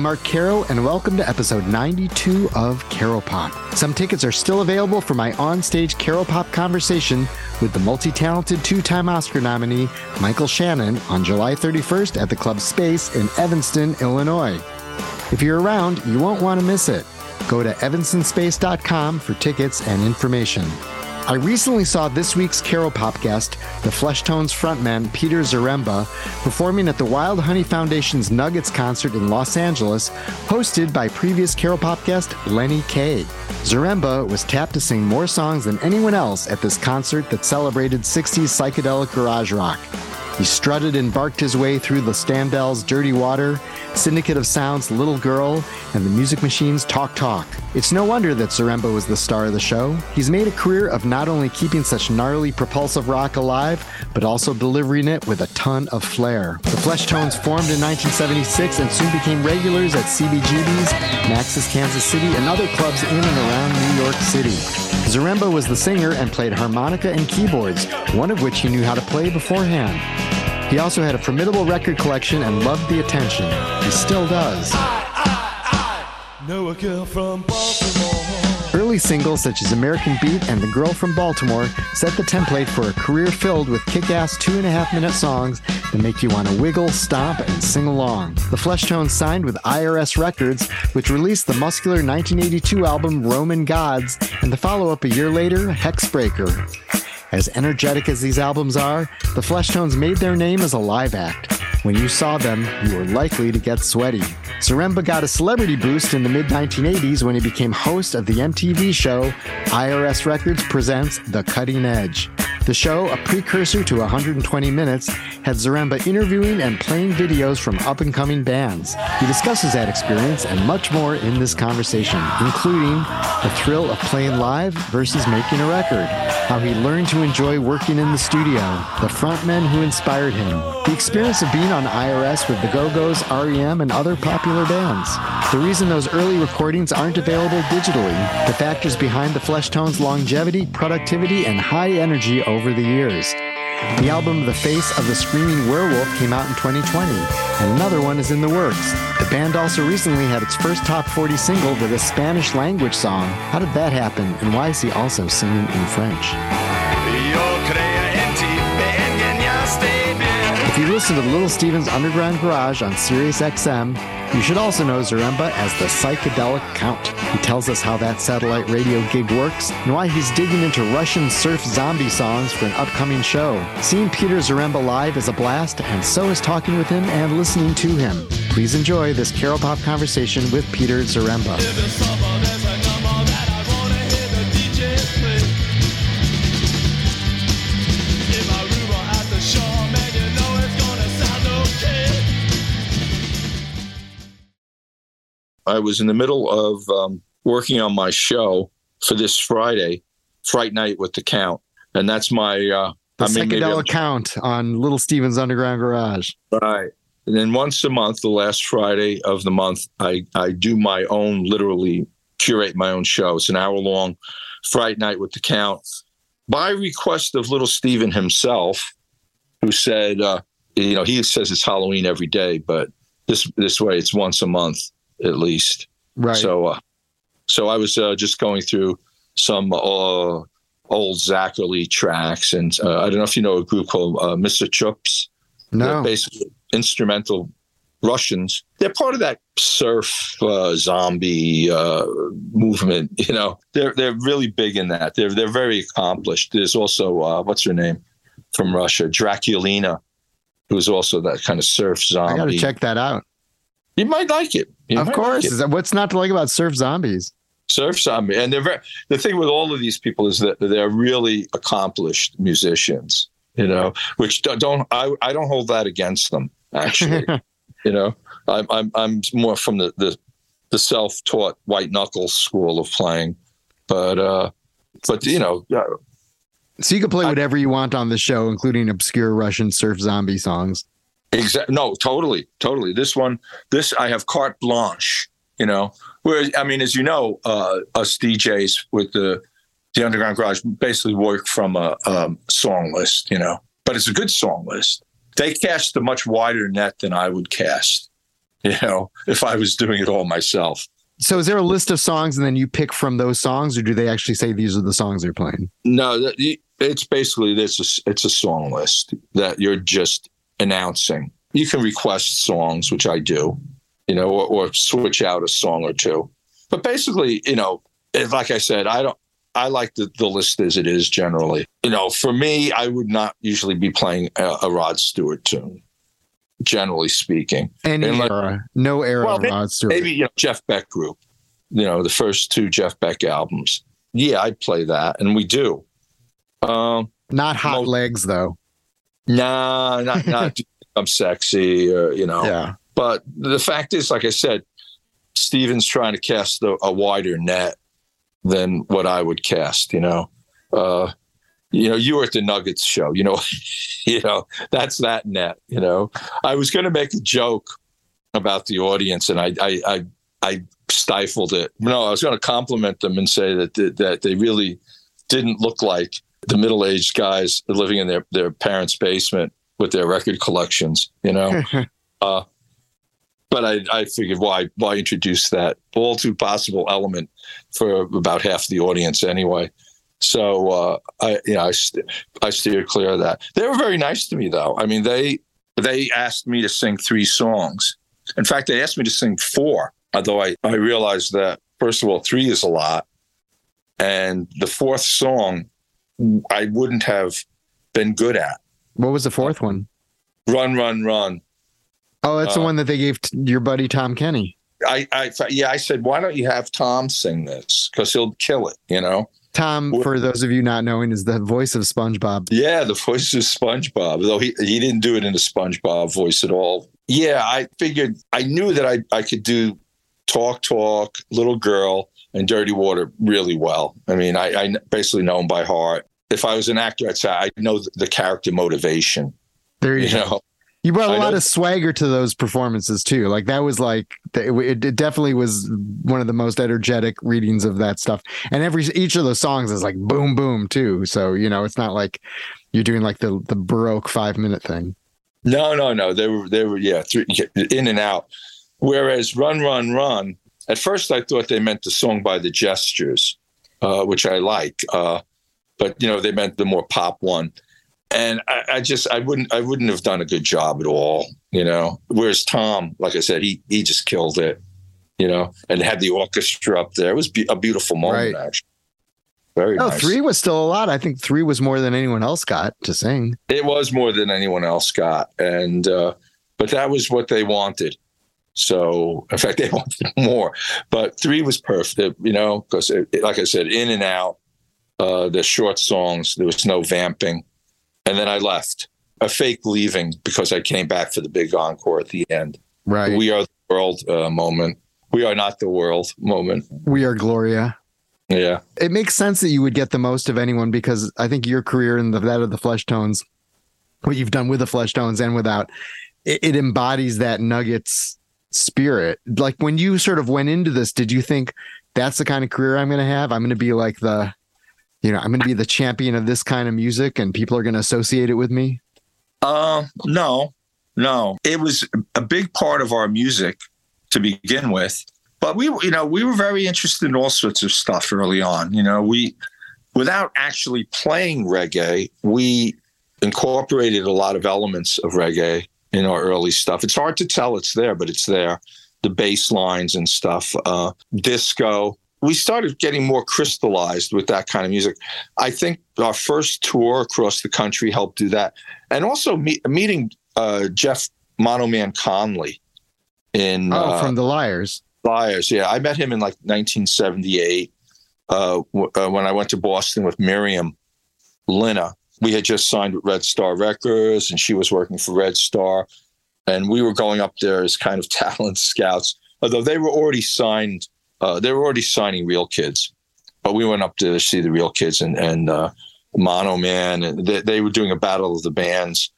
I'm Mark Caro, and welcome to episode 92 of Caro Pop. Some tickets are still available for my onstage Caro Pop conversation with the multi talented two time Oscar nominee Michael Shannon on July 31st at the Club Space in Evanston, Illinois. If you're around, you won't want to miss it. Go to evanstonspace.com for tickets and information. I recently saw this week's Caro Pop guest, the Fleshtones frontman Peter Zaremba, performing at the Wild Honey Foundation's Nuggets concert in Los Angeles, hosted by previous Caro Pop guest Lenny Kaye. Zaremba was tapped to sing more songs than anyone else at this concert that celebrated 60s psychedelic garage rock. He strutted and barked his way through the Standells' Dirty Water, Syndicate of Sound's Little Girl, and the Music Machine's Talk Talk. It's no wonder that Zaremba was the star of the show. He's made a career of not only keeping such gnarly propulsive rock alive, but also delivering it with a ton of flair. The Fleshtones formed in 1976 and soon became regulars at CBGB's, Max's Kansas City, and other clubs in and around New York City. Zaremba was the singer and played harmonica and keyboards, one of which he knew how to play beforehand. He also had a formidable record collection and loved the attention. He still does. Early singles such as American Beat and The Girl from Baltimore set the template for a career filled with kick ass two and a half minute songs that make you want to wiggle, stomp, and sing along. The Fleshtones signed with IRS Records, which released the muscular 1982 album Roman Gods and the follow up a year later, Hexbreaker. As energetic as these albums are, the Fleshtones made their name as a live act. When you saw them, you were likely to get sweaty. Zaremba got a celebrity boost in the mid 1980s when he became host of the MTV show IRS Records Presents The Cutting Edge. The show, a precursor to 120 Minutes, had Zaremba interviewing and playing videos from up and coming bands. He discusses that experience and much more in this conversation, including the thrill of playing live versus making a record, how he learned to enjoy working in the studio, the frontmen who inspired him, the experience of being on IRS with the Go Go's, REM, and other popular bands, the reason those early recordings aren't available digitally, the factors behind the Fleshtones' longevity, productivity, and high energy over the years. The album The Face of the Screaming Werewolf came out in 2020, and another one is in the works. The band also recently had its first top 40 single with a Spanish language song. How did that happen, and why is he also singing in French? You listen to Little Steven's Underground Garage on Sirius XM, you should also know Zaremba as the Psychedelic Count. He tells us how that satellite radio gig works and why he's digging into Russian surf zombie songs for an upcoming show. Seeing Peter Zaremba live is a blast, and so is talking with him and listening to him. Please enjoy this Caro Pop conversation with Peter Zaremba. I was in the middle of um, working on my show for this Friday, Fright Night with the Count, and that's my uh, The I mean, Psychedelic Count on Little Steven's Underground Garage. right. And then once a month, the last Friday of the month, I I do my own, literally curate my own show. It's an hour long Fright Night with the Count, by request of Little Steven himself, who said, uh, you know, he says it's Halloween every day, but this this way it's once a month at least. Right. So, uh, so I was uh, just going through some uh, old Zachary tracks, and uh, I don't know if you know a group called uh, Messer Chups. no. They're basically instrumental Russians. They're part of that surf uh, zombie uh, movement. You know, they're they're really big in that. They're they're very accomplished. There's also uh, what's her name from Russia, Draculina, who's also that kind of surf zombie. I got to check that out. You might like it. You of course. like it. Is that- What's not to like about surf zombies? surf zombie and they're very the thing with all of these people is that they're really accomplished musicians you know which don't, don't I, I don't hold that against them actually you know I'm, I'm i'm more from the the, the self-taught white knuckles school of playing but uh but you know yeah, So you can play I- whatever you want on the show, including obscure Russian surf zombie songs. Exactly. No, totally, totally. This one, this I have carte blanche. You know, whereas I mean, as you know, uh, us DJs with the the Underground Garage basically work from a, um song list. You know, but it's a good song list. They cast a much wider net than I would cast. you know, if I was doing it all myself. So is there a list of songs and then you pick from those songs, or do they actually say these are the songs they're playing? No, it's basically this. It's a song list that you're just announcing. You can request songs, which I do, you know, or, or switch out a song or two. But basically, you know, like I said, I don't. I like the, the list as it is generally. You know, for me, I would not usually be playing a, a Rod Stewart tune, generally speaking. Any Unless, era, no era well, Rod Stewart. Maybe you know, Jeff Beck group, you know, the first two Jeff Beck albums. Yeah, I'd play that, and we do. Um, not hot most, legs though. Nah, not not. I'm sexy, or you know. Yeah. But the fact is, like I said, Steven's trying to cast a, a wider net than what I would cast. You know, uh, you know, you were at the Nuggets show. You know, you know that's that net. You know, I was going to make a joke about the audience, and I, I, I, I stifled it. No, I was going to compliment them and say that that they really didn't look like the middle-aged guys living in their their parents' basement with their record collections. You know. uh, but I, I figured why why introduce that all too possible element for about half the audience anyway. So uh, I you know I, st- I steered clear of that. They were very nice to me though. I mean they they asked me to sing three songs. In fact, they asked me to sing four. Although I I realized that first of all three is a lot, and the fourth song I wouldn't have been good at. What was the fourth one? Run, run, run. Oh, that's uh, the one that they gave to your buddy Tom Kenny. I, I, yeah, I said, why don't you have Tom sing this? Because he'll kill it, you know. Tom, for those of you not knowing, is the voice of SpongeBob. Yeah, the voice of SpongeBob, though he, he didn't do it in a SpongeBob voice at all. Yeah, I figured I knew that I, I could do Talk Talk, Little Girl, and Dirty Water really well. I mean, I, I basically know them by heart. If I was an actor, I'd say I know the character motivation. There you, you go. You brought a I lot know. of swagger to those performances too. Like that was like it, it, definitely was one of the most energetic readings of that stuff. And every each of those songs is like boom boom too. So you know it's not like you're doing like the the baroque five minute thing. No, no, no. They were they were yeah three, in and out. Whereas Run Run Run, at first I thought they meant the song by the Gestures, uh, which I like, uh, but you know they meant the more pop one and I, I, just I wouldn't I wouldn't have done a good job at all, you know. Whereas Tom, like I said, he he just killed it, you know, and had the orchestra up there. It was be- a beautiful moment, right. actually. Very no, nice. three was still a lot. I think three was more than anyone else got to sing. It was more than anyone else got, and uh, but that was what they wanted. So, in fact, they wanted more. But three was perfect, you know, because like I said, in and out. Uh, the short songs. There was no vamping and then I left. A fake leaving because I came back for the big encore at the end. Right. We are the world uh, moment. We are not the world moment. We are Gloria. Yeah. It makes sense that you would get the most of anyone because I think your career and the, that of the Fleshtones, what you've done with the Fleshtones and without, it, it embodies that Nuggets spirit. Like when you sort of went into this, did you think that's the kind of career I'm going to have? I'm going to be like the you know, I'm going to be the champion of this kind of music and people are going to associate it with me? Uh, no, no. It was a big part of our music to begin with. But we, you know, we were very interested in all sorts of stuff early on. You know, we, without actually playing reggae, we incorporated a lot of elements of reggae in our early stuff. It's hard to tell it's there, but it's there. The bass lines and stuff, uh, disco, we started getting more crystallized with that kind of music. I think our first tour across the country helped do that, and also meet, meeting uh, Jeff Monoman Conolly in oh uh, from the Liars. Lyres, yeah, I met him in like 1978 uh, w- uh, when I went to Boston with Miriam Linna. We had just signed with Red Star Records, and she was working for Red Star, and we were going up there as kind of talent scouts. Although they were already signed uh, they were already signing real kids, but we went up to see the real kids and and uh, Monoman, and they, they, were doing a battle of the bands,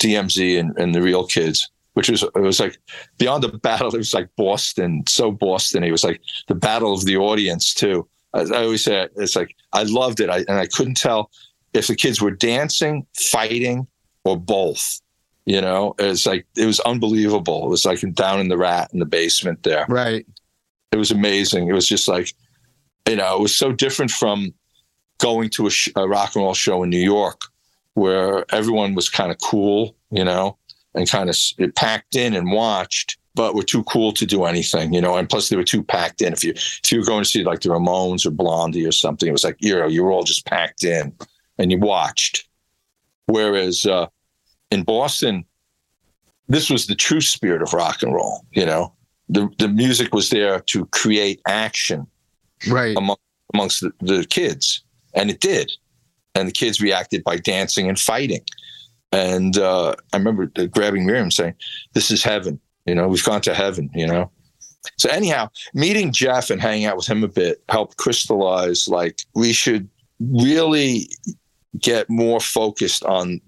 DMZ and, and the real kids, which was it was like beyond the battle. It was like Boston, so Boston. It was like the battle of the audience too. I, I always say it's like I loved it, I, and I couldn't tell if the kids were dancing, fighting, or both. You know, it's like it was unbelievable. It was like down in the rat in the basement there. Right. It was amazing. It was just like, you know, it was so different from going to a, sh- a rock and roll show in New York where everyone was kind of cool, you know, and kind of packed in and watched, but were too cool to do anything, you know. And plus, they were too packed in. If you if you were going to see like the Ramones or Blondie or something, it was like you know you were all just packed in and you watched. Whereas uh, in Boston, this was the true spirit of rock and roll. You know, the the music was there to create action, right, among, amongst the, the kids, and it did and the kids reacted by dancing and fighting. And uh, I remember grabbing Miriam saying, "This is heaven. You know, we've gone to heaven. You know." So anyhow, meeting Jeff and hanging out with him a bit helped crystallize like we should really get more focused on,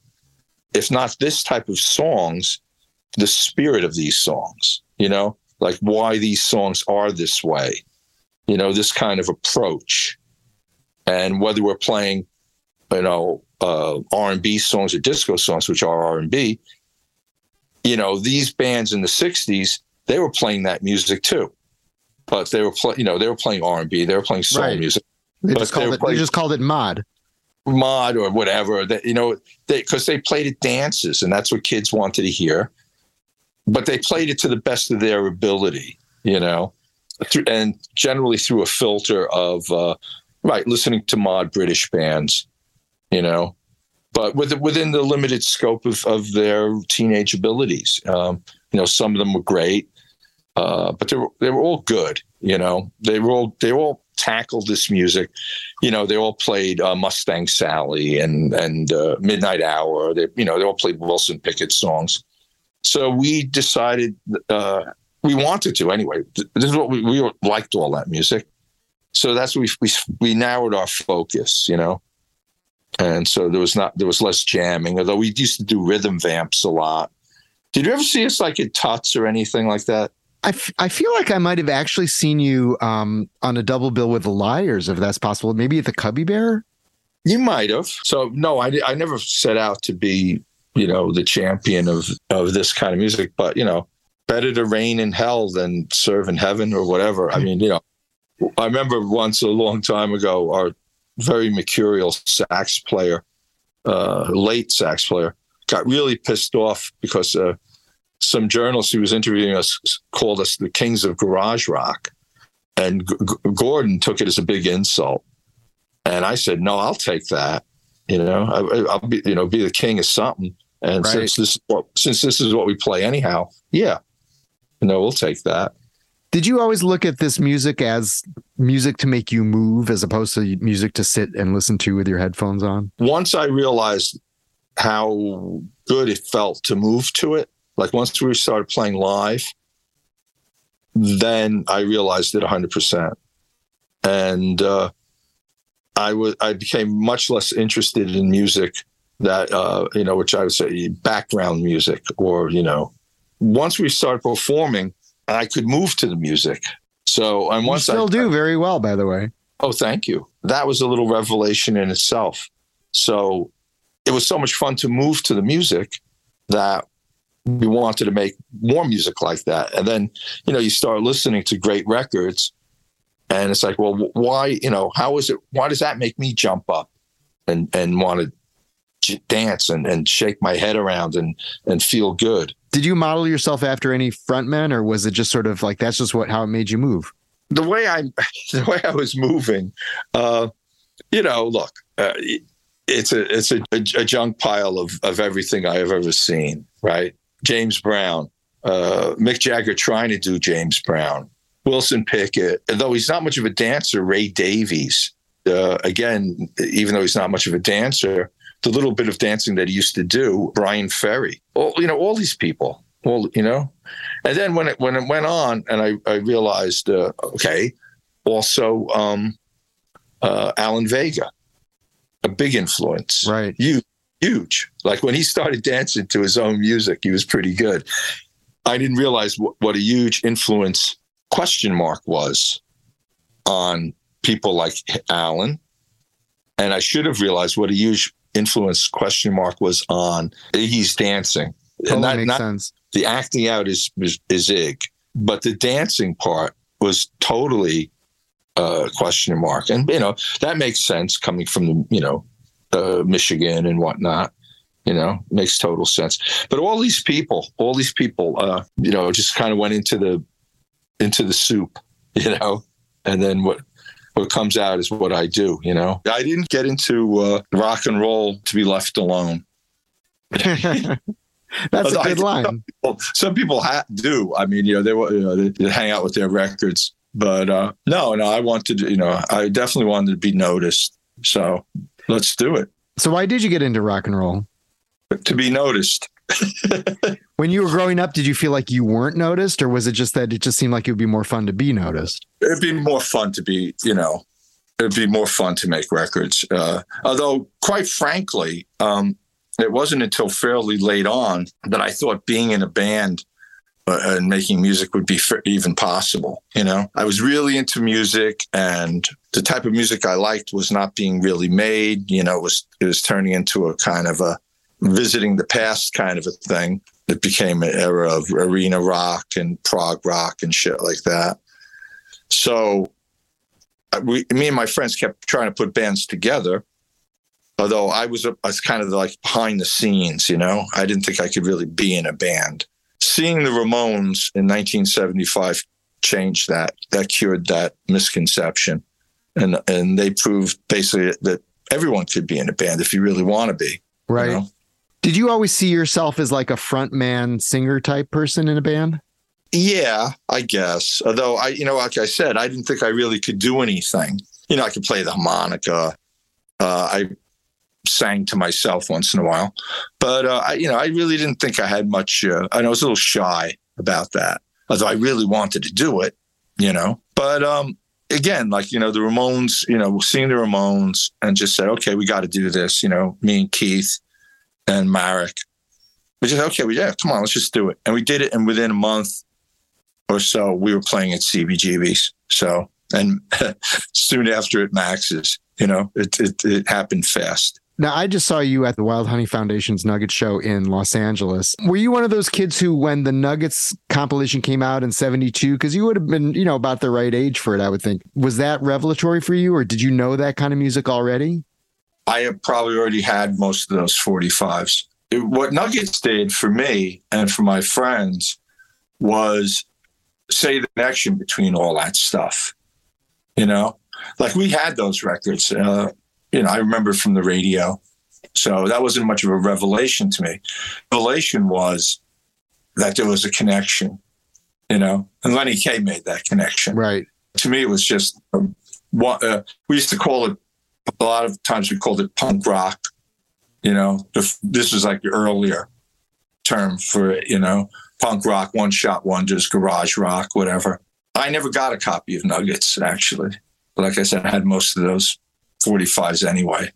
if not this type of songs, the spirit of these songs. You know, like why these songs are this way. You know, this kind of approach, and whether we're playing you know, uh, R&B songs or disco songs, which are R&B, you know, these bands in the 60s, they were playing that music too. But they were playing, you know, they were playing R&B, they were playing soul right. music. They just, called it, they just called it mod. Mod or whatever. That you know, because they, they played at dances and that's what kids wanted to hear. But they played it to the best of their ability, you know, and generally through a filter of uh, right listening to mod British bands you know, but with, within the limited scope of, of their teenage abilities. Um, you know, some of them were great, uh, but they were, they were all good. You know, they were all they all tackled this music. You know, they all played uh, Mustang Sally and and uh, Midnight Hour. They you know they all played Wilson Pickett songs. So we decided uh, we wanted to anyway. This is what we we liked all that music. So that's what we we we narrowed our focus. You know, and so there was not there was less jamming. Although we used to do rhythm vamps a lot. Did you ever see us like at Tuts or anything like that? I, f- I feel like I might have actually seen you um, on a double bill with the Lyres, if that's possible. Maybe at the Cubby Bear. You might have. So no, I, I never set out to be you know the champion of of this kind of music, but you know better to reign in hell than serve in heaven or whatever. I mean, you know, I remember once a long time ago, our very mercurial sax player, uh, late sax player, got really pissed off because uh, some journalist who was interviewing us called us the kings of garage rock. And G- Gordon took it as a big insult. And I said, no, I'll take that. You know, I, will be, you know, be the king of something. And right. since this, since this is what we play anyhow, yeah, you know, we'll take that. Did you always look at this music as music to make you move as opposed to music to sit and listen to with your headphones on? Once I realized how good it felt to move to it, like once we started playing live, then I realized it 100%. And uh, I was I became much less interested in music that uh, you know, which I would say background music, or you know, once we started performing, I could move to the music. So, and once you still I, do very well, by the way. Oh, thank you. That was a little revelation in itself. So, it was so much fun to move to the music that we wanted to make more music like that. And then, you know, you start listening to great records, and it's like, well, why, you know, how is it? Why does that make me jump up and and want to dance and, and shake my head around and and feel good? did you model yourself after any frontmen or was it just sort of like that's just what how it made you move the way i the way i was moving uh you know look uh, it's a it's a, a, a, junk pile of of everything i have ever seen right james brown uh mick jagger trying to do james brown wilson pickett though he's not much of a dancer ray davies uh, again even though he's not much of a dancer the little bit of dancing that he used to do, Bryan Ferry, all you know, all these people, all you know, and then when it when it went on, and I I realized, uh, okay, also um, uh, Alan Vega, a big influence, right? Huge, huge. Like when he started dancing to his own music, he was pretty good. I didn't realize what, what a huge influence question mark was on people like Alan. And I should have realized what a huge influence question mark was on Iggy's dancing Totally not, makes not, sense. The acting out is, is is ig, but the dancing part was totally uh, question mark, and you know that makes sense coming from the you know uh, Michigan and whatnot. You know, makes total sense. But all these people, all these people, uh, you know, just kind of went into the into the soup, you know, and then what what comes out is what I do. You know, I didn't get into uh, rock and roll to be left alone. That's a good line. Some people, some people ha- do. I mean, you know, they, you know, they, they hang out with their records, but uh, no, no, I wanted, you know, I definitely wanted to be noticed. So let's do it. So why did you get into rock and roll? To be noticed. when you were growing up, did you feel like you weren't noticed, or was it just that it just seemed like it would be more fun to be noticed? It'd be more fun to be, you know, it'd be more fun to make records. Uh, although, quite frankly, um, it wasn't until fairly late on that I thought being in a band uh, and making music would be even possible. You know, I was really into music, and the type of music I liked was not being really made. You know, it was it was turning into a kind of a visiting the past kind of a thing. It became an era of arena rock and prog rock and shit like that. So, uh, we, me and my friends kept trying to put bands together although I was, a, I was kind of like behind the scenes, you know, I didn't think I could really be in a band. Seeing the Ramones in 1975 changed that. That cured that misconception, and and they proved basically that everyone could be in a band if you really want to be. Right. You know? Did you always see yourself as like a front man singer type person in a band? Yeah, I guess. Although I, you know, like I said, I didn't think I really could do anything. You know, I could play the harmonica. Uh, I sang to myself once in a while. But uh, I, you know, I really didn't think I had much. Uh, and I was a little shy about that, although I really wanted to do it. You know, but um, again, like you know, the Ramones. You know, seeing the Ramones and just said, okay, we got to do this. You know, me and Keith and Marek. We just okay, we yeah, come on, let's just do it, and we did it. And within a month or so, we were playing at CBGB's. So, and soon after at Max's, you know, it, it, it happened fast. Now, I just saw you at the Wild Honey Foundation's Nugget Show in Los Angeles. Were you one of those kids who, when the Nuggets compilation came out in 72, because you would have been, you know, about the right age for it, I would think, was that revelatory for you, or did you know that kind of music already? I have probably already had most of those 45s. It, what Nuggets did for me and for my friends was say the connection between all that stuff. You know, like we had those records. Uh, you know, I remember from the radio. So that wasn't much of a revelation to me. Revelation was that there was a connection, you know, and Lenny Kaye made that connection. Right. To me, it was just um, what uh, we used to call it. A lot of times we called it punk rock. You know, this was like the earlier term for it. You know, punk rock, one shot wonders, garage rock, whatever. I never got a copy of Nuggets actually. Like I said, I had most of those 45s anyway.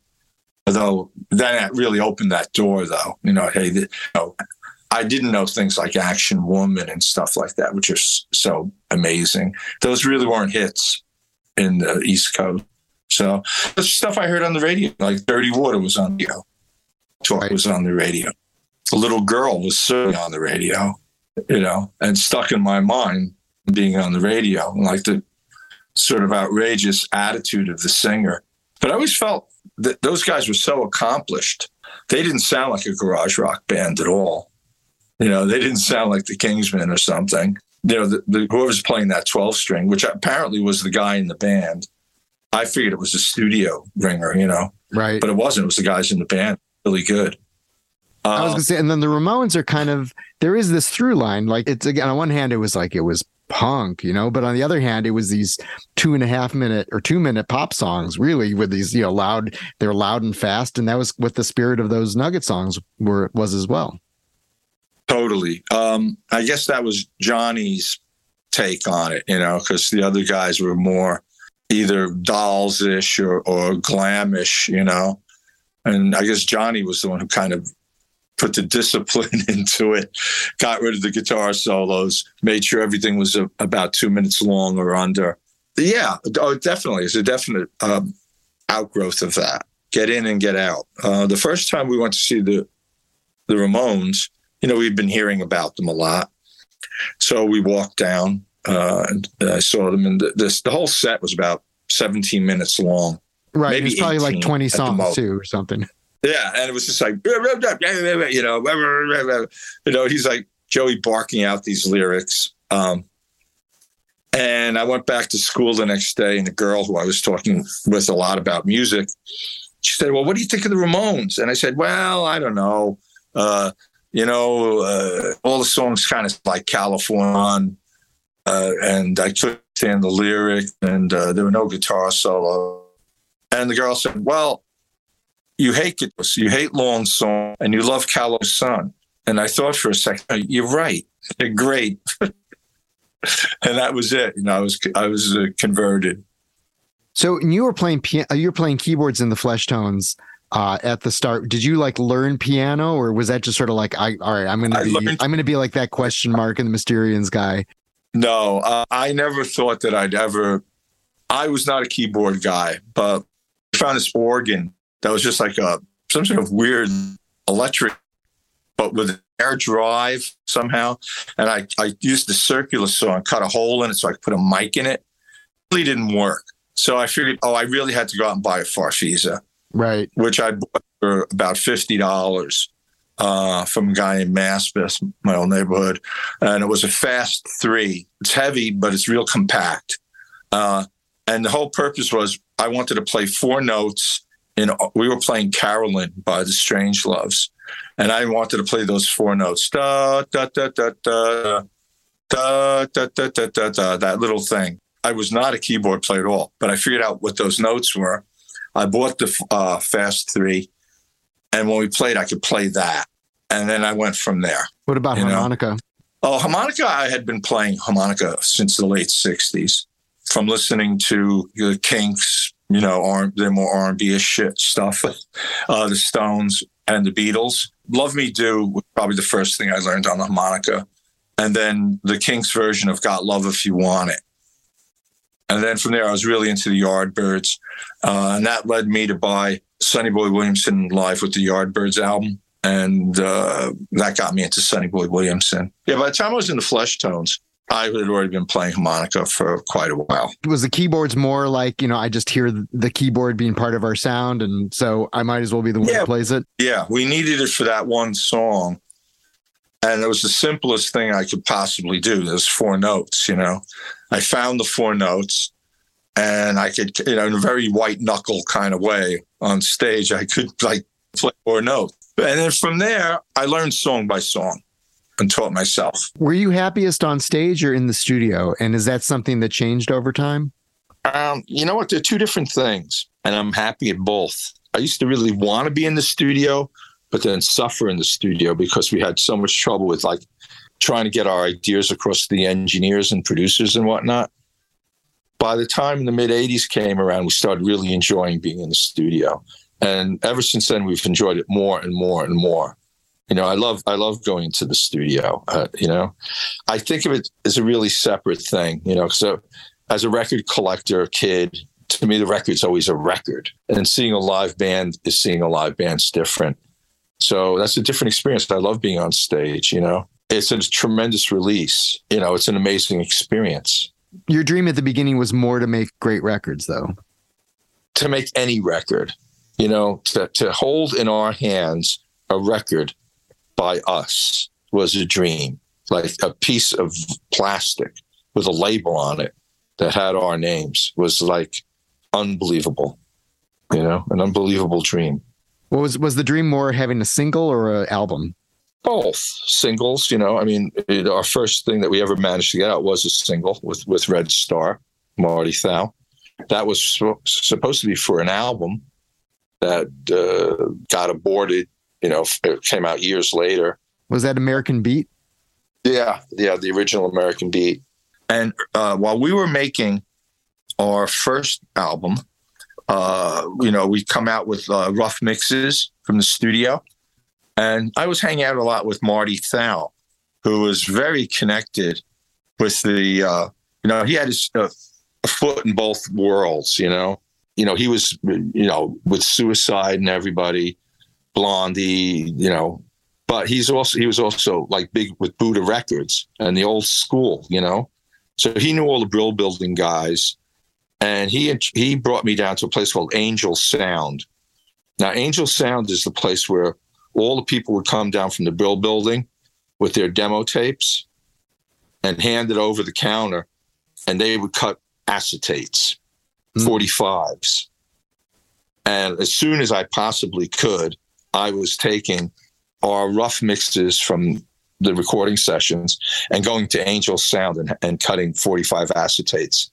Although then it really opened that door, though. You know, hey, the, you know, I didn't know things like Action Woman and stuff like that, which are so amazing. Those really weren't hits in the East Coast. So the stuff I heard on the radio, like Dirty Water was on the radio. Talk was on the radio. A little girl was certainly on the radio, you know, and stuck in my mind being on the radio, like the sort of outrageous attitude of the singer but I always felt that those guys were so accomplished. They didn't sound like a garage rock band at all. You know, they didn't sound like the Kingsmen or something. You know, the, the, whoever's playing that 12 string, which apparently was the guy in the band, I figured it was a studio ringer, you know. Right. But it wasn't. It was the guys in the band. Really good. Uh, I was gonna say, and then the Ramones are kind of there is this through line. Like it's again on one hand, it was like it was punk, you know. But on the other hand, it was these two and a half minute or two minute pop songs, really, with these, you know, loud, they're loud and fast. And that was what the spirit of those Nugget songs were was as well. Totally. Um, I guess that was Johnny's take on it, you know, because the other guys were more either dolls ish or, or glamish, you know. And I guess Johnny was the one who kind of put the discipline into it, got rid of the guitar solos, made sure everything was a, about two minutes long or under. Yeah, oh, definitely. It's a definite um, outgrowth of that. Get in and get out. Uh, the first time we went to see the the Ramones you know, we'd been hearing about them a lot. So we walked down, uh, I saw them, and this the whole set was about 17 minutes long. Right. Maybe it's probably like 20 songs too or something. Yeah, and it was just like you know, you know, he's like Joey barking out these lyrics. Um, and I went back to school the next day, and the girl who I was talking with a lot about music, she said, "Well, what do you think of the Ramones?" And I said, "Well, I don't know. Uh, you know, uh, all the songs kind of like California, uh, and I couldn't stand the lyric, and uh, there were no guitar solo." And the girl said, "Well." you hate guitars, you hate long song, and you love Callow's Son. And I thought for a second, "Oh, you're right. They're great. and that was it. You know, I was I was uh, converted. So you were playing piano, you were playing keyboards in the Fleshtones uh, at the start. Did you like learn piano, or was that just sort of like, I all right, I'm gonna I be, learned- I'm gonna be like that question mark in the Mysterians guy. No, uh, I never thought that I'd ever. I was not a keyboard guy, but I found this organ that was just like a some sort of weird electric, but with air drive somehow. And I I used the circular saw and cut a hole in it so I could put a mic in it. It really didn't work. So I figured, oh, I really had to go out and buy a Farfisa. Right. which I bought for about fifty dollars uh, from a guy named Maspeth, my old neighborhood, and it was a fast three. It's heavy, but it's real compact. Uh, and the whole purpose was I wanted to play four notes. In we were playing Cara-Lin by the Strangeloves, and I wanted to play those four notes. Da da da da da. Da, da, da, da, da, da, that little thing. I was not a keyboard player at all, but I figured out what those notes were. I bought the uh, Fast 3 and when we played, I could play that, and then I went from there. What about You know? harmonica? Oh, harmonica! I had been playing harmonica since the late '60s, from listening to the Kinks, you know, R- they're more R&B shit stuff, uh, the Stones and the Beatles. "Love Me Do" was probably the first thing I learned on the harmonica, and then the Kinks version of "Got Love If You Want It." And then from there, I was really into the Yardbirds, uh, and that led me to buy Sonny Boy Williamson live with the Yardbirds album, and uh, that got me into Sonny Boy Williamson. Yeah, by the time I was in the Fleshtones, I had already been playing harmonica for quite a while. Was the keyboards more like you know I just hear the keyboard being part of our sound, and so I might as well be the one Yeah. who plays it. Yeah, we needed it for that one song. And it was the simplest thing I could possibly do. There's four notes, you know. I found the four notes and I could, you know, in a very white knuckle kind of way on stage, I could like play four notes. And then from there, I learned song by song and taught myself. Were you happiest on stage or in the studio? And is that something that changed over time? Um, you know what? They're two different things, and I'm happy at both. I used to really want to be in the studio, but then suffer in the studio because we had so much trouble with like trying to get our ideas across to the engineers and producers and whatnot. By the time the mid 80s came around, we started really enjoying being in the studio. And ever since then, we've enjoyed it more and more and more. You know, I love I love going to the studio. Uh, you know, I think of it as a really separate thing. You know, so as a record collector kid, to me, the record's always a record. And seeing a live band is seeing a live band's different. So that's a different experience. I love being on stage, you know. It's a tremendous release. You know, it's an amazing experience. Your dream at the beginning was more to make great records, though. To make any record, you know, to, to hold in our hands a record by us was a dream. Like a piece of plastic with a label on it that had our names was like unbelievable. You know, an unbelievable dream. What was was the dream more having a single or an album? Both singles. You know, I mean, it, our first thing that we ever managed to get out was a single with with Red Star, Marty Thau. That was supposed to be for an album that uh, got aborted. You know, it came out years later. Was that American Beat? Yeah, yeah, the original American Beat. And uh, while we were making our first album, uh, you know, we come out with uh, rough mixes from the studio, and I was hanging out a lot with Marty Thau, who was very connected with the, uh, you know, he had his uh, a foot in both worlds. You know, you know, he was, you know, with Suicide and everybody, Blondie, you know, but he's also he was also like big with Buddah Records and the old school, you know. So he knew all the Brill Building guys, and he he brought me down to a place called Angel Sound. Now, Angel Sound is the place where all the people would come down from the Brill Building with their demo tapes and hand it over the counter, and they would cut acetates, mm. 45s. And as soon as I possibly could, I was taking our rough mixes from the recording sessions and going to Angel Sound and, and cutting 45 acetates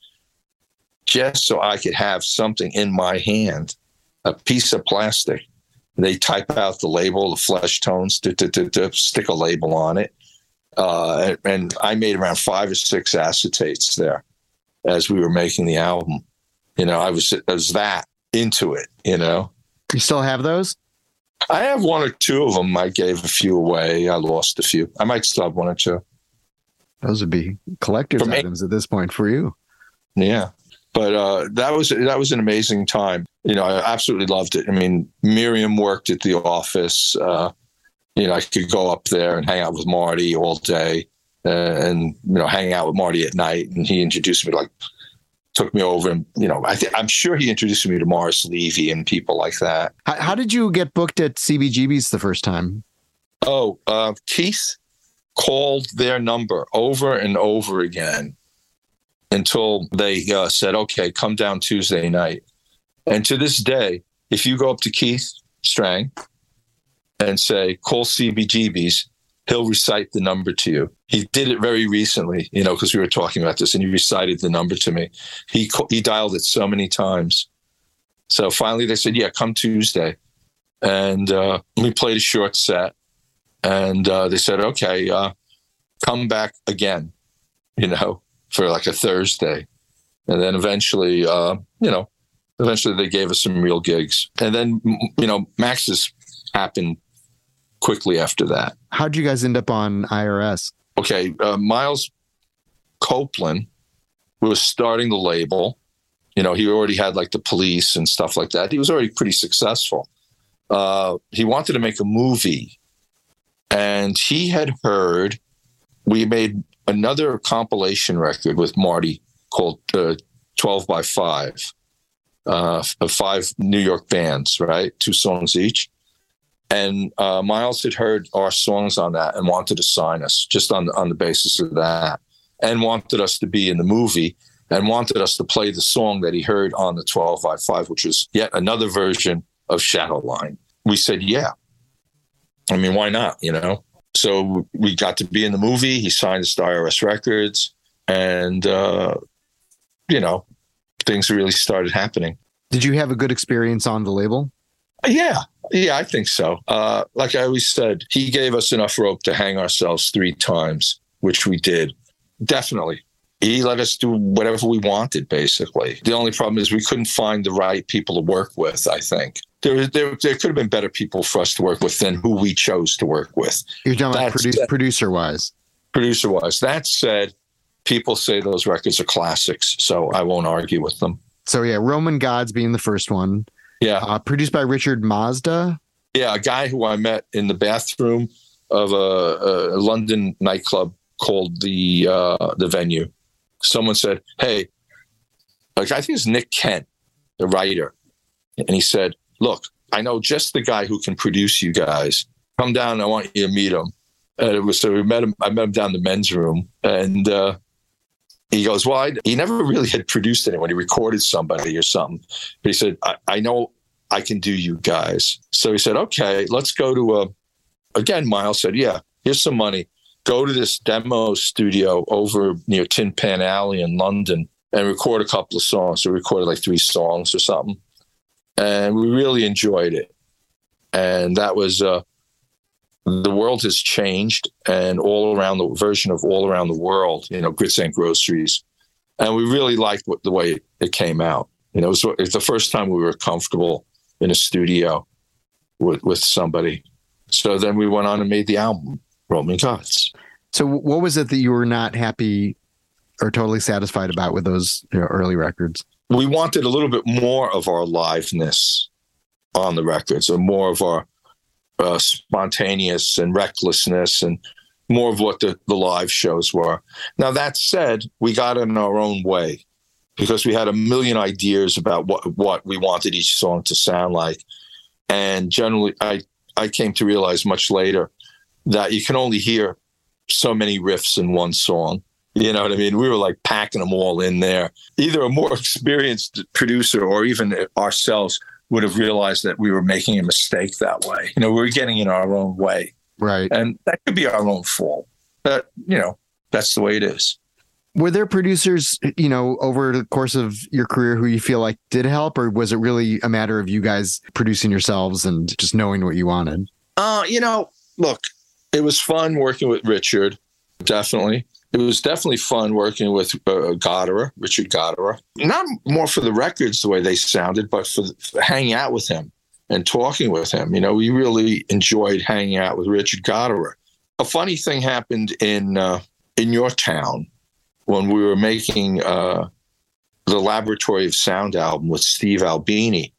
just so I could have something in my hand, a piece of plastic. They type out the label, the Fleshtones, to, to, to, to stick a label on it. Uh, and I made around five or six acetates there as we were making the album. You know, I was, I was that into it, you know. You still have those? I have one or two of them. I gave a few away. I lost a few. I might still have one or two. Those would be collector's items at this point for you. Yeah, but uh, that was that was an amazing time. You know, I absolutely loved it. I mean, Miriam worked at the office. Uh, you know, I could go up there and hang out with Marty all day, uh, and you know, hang out with Marty at night. And he introduced me like took me over and you know I th- I'm sure he introduced me to Morris Levy and people like that. How, how did you get booked at CBGB's the first time? Oh, uh, Keith called their number over and over again until they uh, said, "Okay, come down Tuesday night." And to this day, if you go up to Keith Streng and say, "Call CBGB's," he'll recite the number to you. He did it very recently, you know, because we were talking about this, and he recited the number to me. He he dialed it so many times. So finally, they said, "Yeah, come Tuesday," and uh, we played a short set, and uh, they said, "Okay, uh, come back again," you know, for like a Thursday, and then eventually, uh, you know, eventually they gave us some real gigs, and then you know, Max's happened quickly after that. How'd you guys end up on IRS? Okay, uh, Miles Copeland was starting the label. You know, he already had like the police and stuff like that. He was already pretty successful. Uh, he wanted to make a movie, and he had heard we made another compilation record with Marty called uh, 12 by 5 uh, of five New York bands, right? Two songs each. And uh, Miles had heard our songs on that and wanted to sign us just on on the basis of that, and wanted us to be in the movie and wanted us to play the song that he heard on the 12 by 5, which was yet another version of Shadowline. We said, yeah. I mean, why not? You know. So we got to be in the movie. He signed us to IRS Records, and uh, you know, things really started happening. Did you have a good experience on the label? Yeah, yeah, I think so. Uh, like I always said, he gave us enough rope to hang ourselves three times, which we did. Definitely. He let us do whatever we wanted, basically. The only problem is we couldn't find the right people to work with, I think. There, there, there could have been better people for us to work with than who we chose to work with. You're talking about produ- producer wise. Producer wise. That said, people say those records are classics, so I won't argue with them. So, yeah, Roman Gods being the first one. Yeah. Uh, produced by Richard Mazda. Yeah, a guy who I met in the bathroom of a, a London nightclub called the uh, the venue. Someone said, "Hey, like I think it's Nick Kent, the writer," and he said, "Look, I know just the guy who can produce you guys. Come down. I want you to meet him." And it was so we met him. I met him down the men's room, and uh, he goes, Well, I, he never really had produced anyone. He recorded somebody or something. But he said, I, I know I can do you guys. So he said, Okay, let's go to a. Again, Miles said, Yeah, here's some money. Go to this demo studio over near Tin Pan Alley in London and record a couple of songs. So we recorded like three songs or something. And we really enjoyed it. And that was uh, the world has changed and all around the version of all around the world, you know, grits and groceries. And we really liked what, the way it came out. You know, it was, it was the first time we were comfortable in a studio with, with somebody. So then we went on and made the album, Roman Gods. So what was it that you were not happy or totally satisfied about with those you know, early records? We wanted a little bit more of our liveness on the records, or more of our uh, spontaneous and recklessness and more of what the, the live shows were. Now, that said, we got in our own way because we had a million ideas about what, what we wanted each song to sound like. And generally, I, I came to realize much later that you can only hear so many riffs in one song. You know what I mean? We were like packing them all in there. Either a more experienced producer or even ourselves would have realized that we were making a mistake that way. You know, we were getting in our own way. Right. And that could be our own fault. But, you know, that's the way it is. Were there producers, you know, over the course of your career who you feel like did help, or was it really a matter of you guys producing yourselves and just knowing what you wanted? Uh, you know, look, it was fun working with Richard, definitely. It was definitely fun working with uh, Goddard, Richard Goddard. Not more for the records the way they sounded, but for, for hanging out with him and talking with him. You know, we really enjoyed hanging out with Richard Goddard. A funny thing happened in uh, in your town when we were making uh, the Laboratory of Sound album with Steve Albini.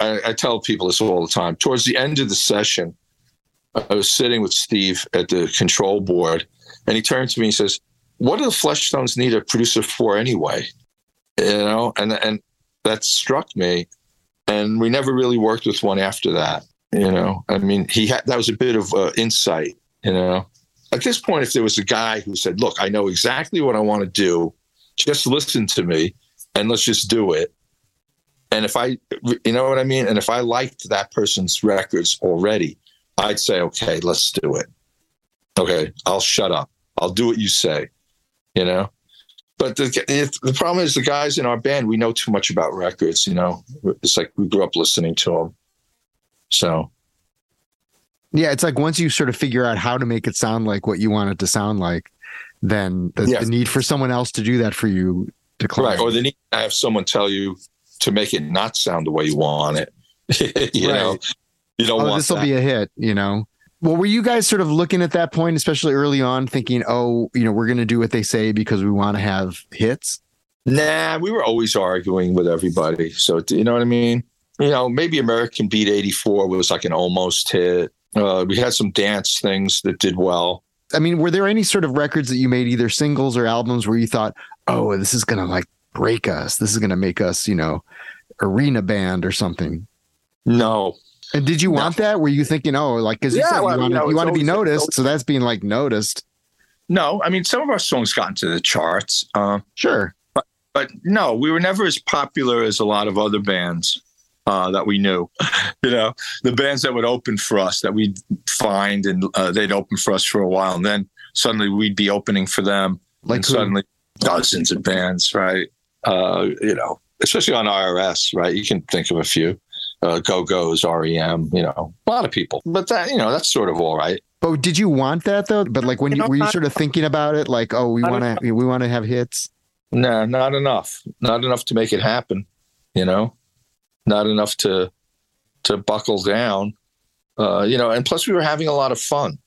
I, I tell people this all the time. Towards the end of the session, I was sitting with Steve at the control board, and he turned to me and says, "What do the Fleshtones need a producer for anyway?" You know, and and that struck me, and we never really worked with one after that. You know, I mean, he had that was a bit of uh, insight. You know, at this point, if there was a guy who said, "Look, I know exactly what I want to do, just listen to me, and let's just do it," and if I, you know what I mean, and if I liked that person's records already I'd say, okay, let's do it. Okay, I'll shut up. I'll do what you say, you know? But the, the problem is the guys in our band, we know too much about records, you know? It's like we grew up listening to them. So. Yeah, it's like once you sort of figure out how to make it sound like what you want it to sound like, then the, yes. the need for someone else to do that for you declines. Right. Or the need to have someone tell you to make it not sound the way you want it. you right. know, you don't oh, this will be a hit, you know. Well, were you guys sort of looking at that point, especially early on, thinking, oh, you know, we're going to do what they say because we want to have hits? Nah, we were always arguing with everybody. So, you know what I mean? You know, maybe American Beat 84 was like an almost hit. Uh, we had some dance things that did well. I mean, were there any sort of records that you made, either singles or albums, where you thought, oh, this is going to like break us? This is going to make us, you know, arena band or something? No, and did you want that? Were you thinking, oh, like because you yeah, said well, you, want, you, know, you want to be noticed, so that's being like noticed. No, I mean some of our songs got into the charts. Uh, sure, but but no, we were never as popular as a lot of other bands uh, that we knew. you know, the bands that would open for us that we'd find and uh, they'd open for us for a while, and then suddenly we'd be opening for them. Like suddenly dozens of bands, right? Uh, you know, especially on IRS, right? You can think of a few uh, Go Go's, REM, you know, a lot of people. But that, you know, that's sort of all right. But did you want that though? But like when you, you know, were you sort of thinking about it, like, oh, we want to, we want to have hits. No, not enough. Not enough to make it happen. You know, not enough to to buckle down. Uh, you know, and plus we were having a lot of fun.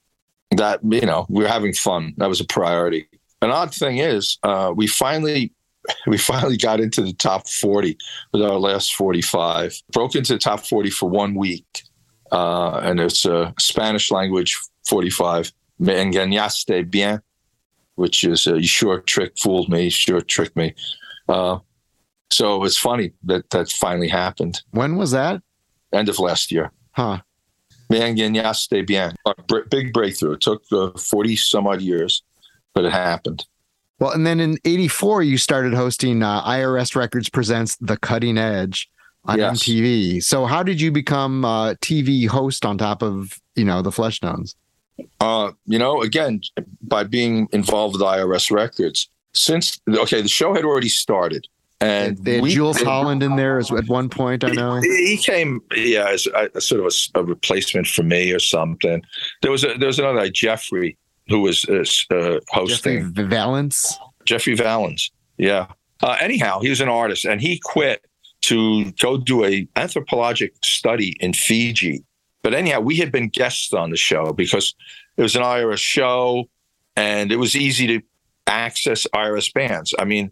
That you know, we were having fun. That was a priority. An odd thing is, uh, we finally we finally got into the top 40 with our last 45. Broke into the top 40 for one week. Uh, and it's a Spanish language 45. Me engañaste bien, which is uh, you sure trick fooled me, sure tricked me. Uh, so was funny that that finally happened. When was that? End of last year. Huh. Me engañaste bien. A big breakthrough. It took uh, 40 some odd years, but it happened. Well, and then in 84, you started hosting uh, IRS Records Presents The Cutting Edge on yes. MTV. So how did you become a TV host on top of, you know, the Fleshtones? Uh, you know, again, by being involved with IRS Records. Since, okay, the show had already started. And they had we, Jools Holland in there as, at one point, I know. He came, yeah, as a, a sort of a, a, replacement for me or something. There was a, there was another guy, Jeffrey, who was uh, uh, hosting. Jeffrey Vallance. Jeffrey Vallance. Yeah. Uh, anyhow, he was an artist, and he quit to go do a anthropologic study in Fiji. But anyhow, we had been guests on the show because it was an IRS show, and it was easy to access IRS bands. I mean,